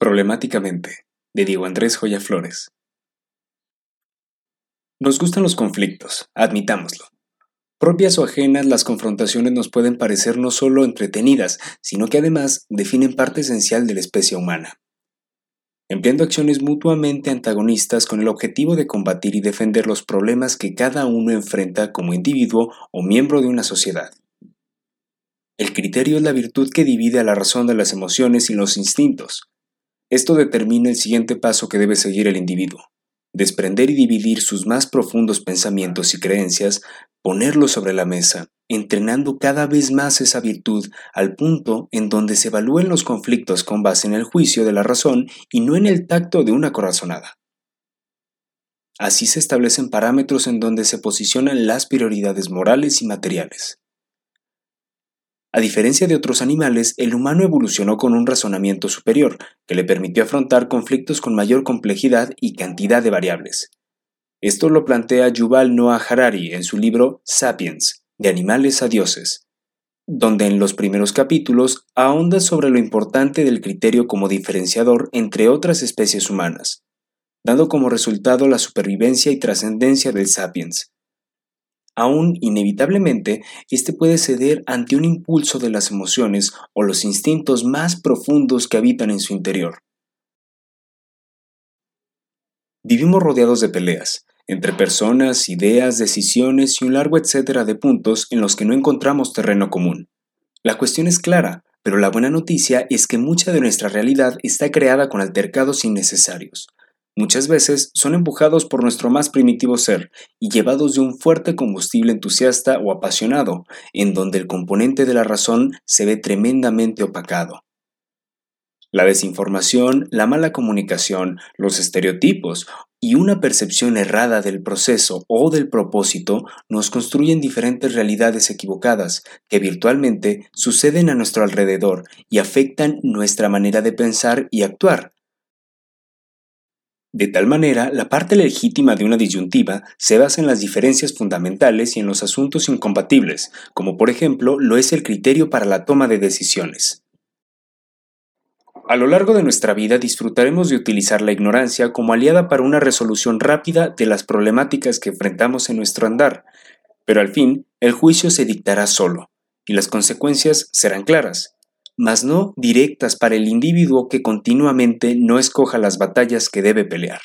Problemáticamente, de Diego Andrés Joya Flores. Nos gustan los conflictos, admitámoslo. Propias o ajenas, las confrontaciones nos pueden parecer no solo entretenidas, sino que además definen parte esencial de la especie humana. Empleando acciones mutuamente antagonistas con el objetivo de combatir y defender los problemas que cada uno enfrenta como individuo o miembro de una sociedad. El criterio es la virtud que divide a la razón de las emociones y los instintos, esto determina el siguiente paso que debe seguir el individuo. Desprender y dividir sus más profundos pensamientos y creencias, ponerlos sobre la mesa, entrenando cada vez más esa virtud al punto en donde se evalúen los conflictos con base en el juicio de la razón y no en el tacto de una corazonada. Así se establecen parámetros en donde se posicionan las prioridades morales y materiales. A diferencia de otros animales, el humano evolucionó con un razonamiento superior, que le permitió afrontar conflictos con mayor complejidad y cantidad de variables. Esto lo plantea Yuval Noah Harari en su libro Sapiens, de animales a dioses, donde en los primeros capítulos ahonda sobre lo importante del criterio como diferenciador entre otras especies humanas, dando como resultado la supervivencia y trascendencia del sapiens, aún inevitablemente, éste puede ceder ante un impulso de las emociones o los instintos más profundos que habitan en su interior. Vivimos rodeados de peleas, entre personas, ideas, decisiones y un largo etcétera de puntos en los que no encontramos terreno común. La cuestión es clara, pero la buena noticia es que mucha de nuestra realidad está creada con altercados innecesarios, Muchas veces son empujados por nuestro más primitivo ser y llevados de un fuerte combustible entusiasta o apasionado, en donde el componente de la razón se ve tremendamente opacado. La desinformación, la mala comunicación, los estereotipos y una percepción errada del proceso o del propósito nos construyen diferentes realidades equivocadas que virtualmente suceden a nuestro alrededor y afectan nuestra manera de pensar y actuar, de tal manera, la parte legítima de una disyuntiva se basa en las diferencias fundamentales y en los asuntos incompatibles, como por ejemplo lo es el criterio para la toma de decisiones. A lo largo de nuestra vida disfrutaremos de utilizar la ignorancia como aliada para una resolución rápida de las problemáticas que enfrentamos en nuestro andar, pero al fin el juicio se dictará solo, y las consecuencias serán claras mas no directas para el individuo que continuamente no escoja las batallas que debe pelear.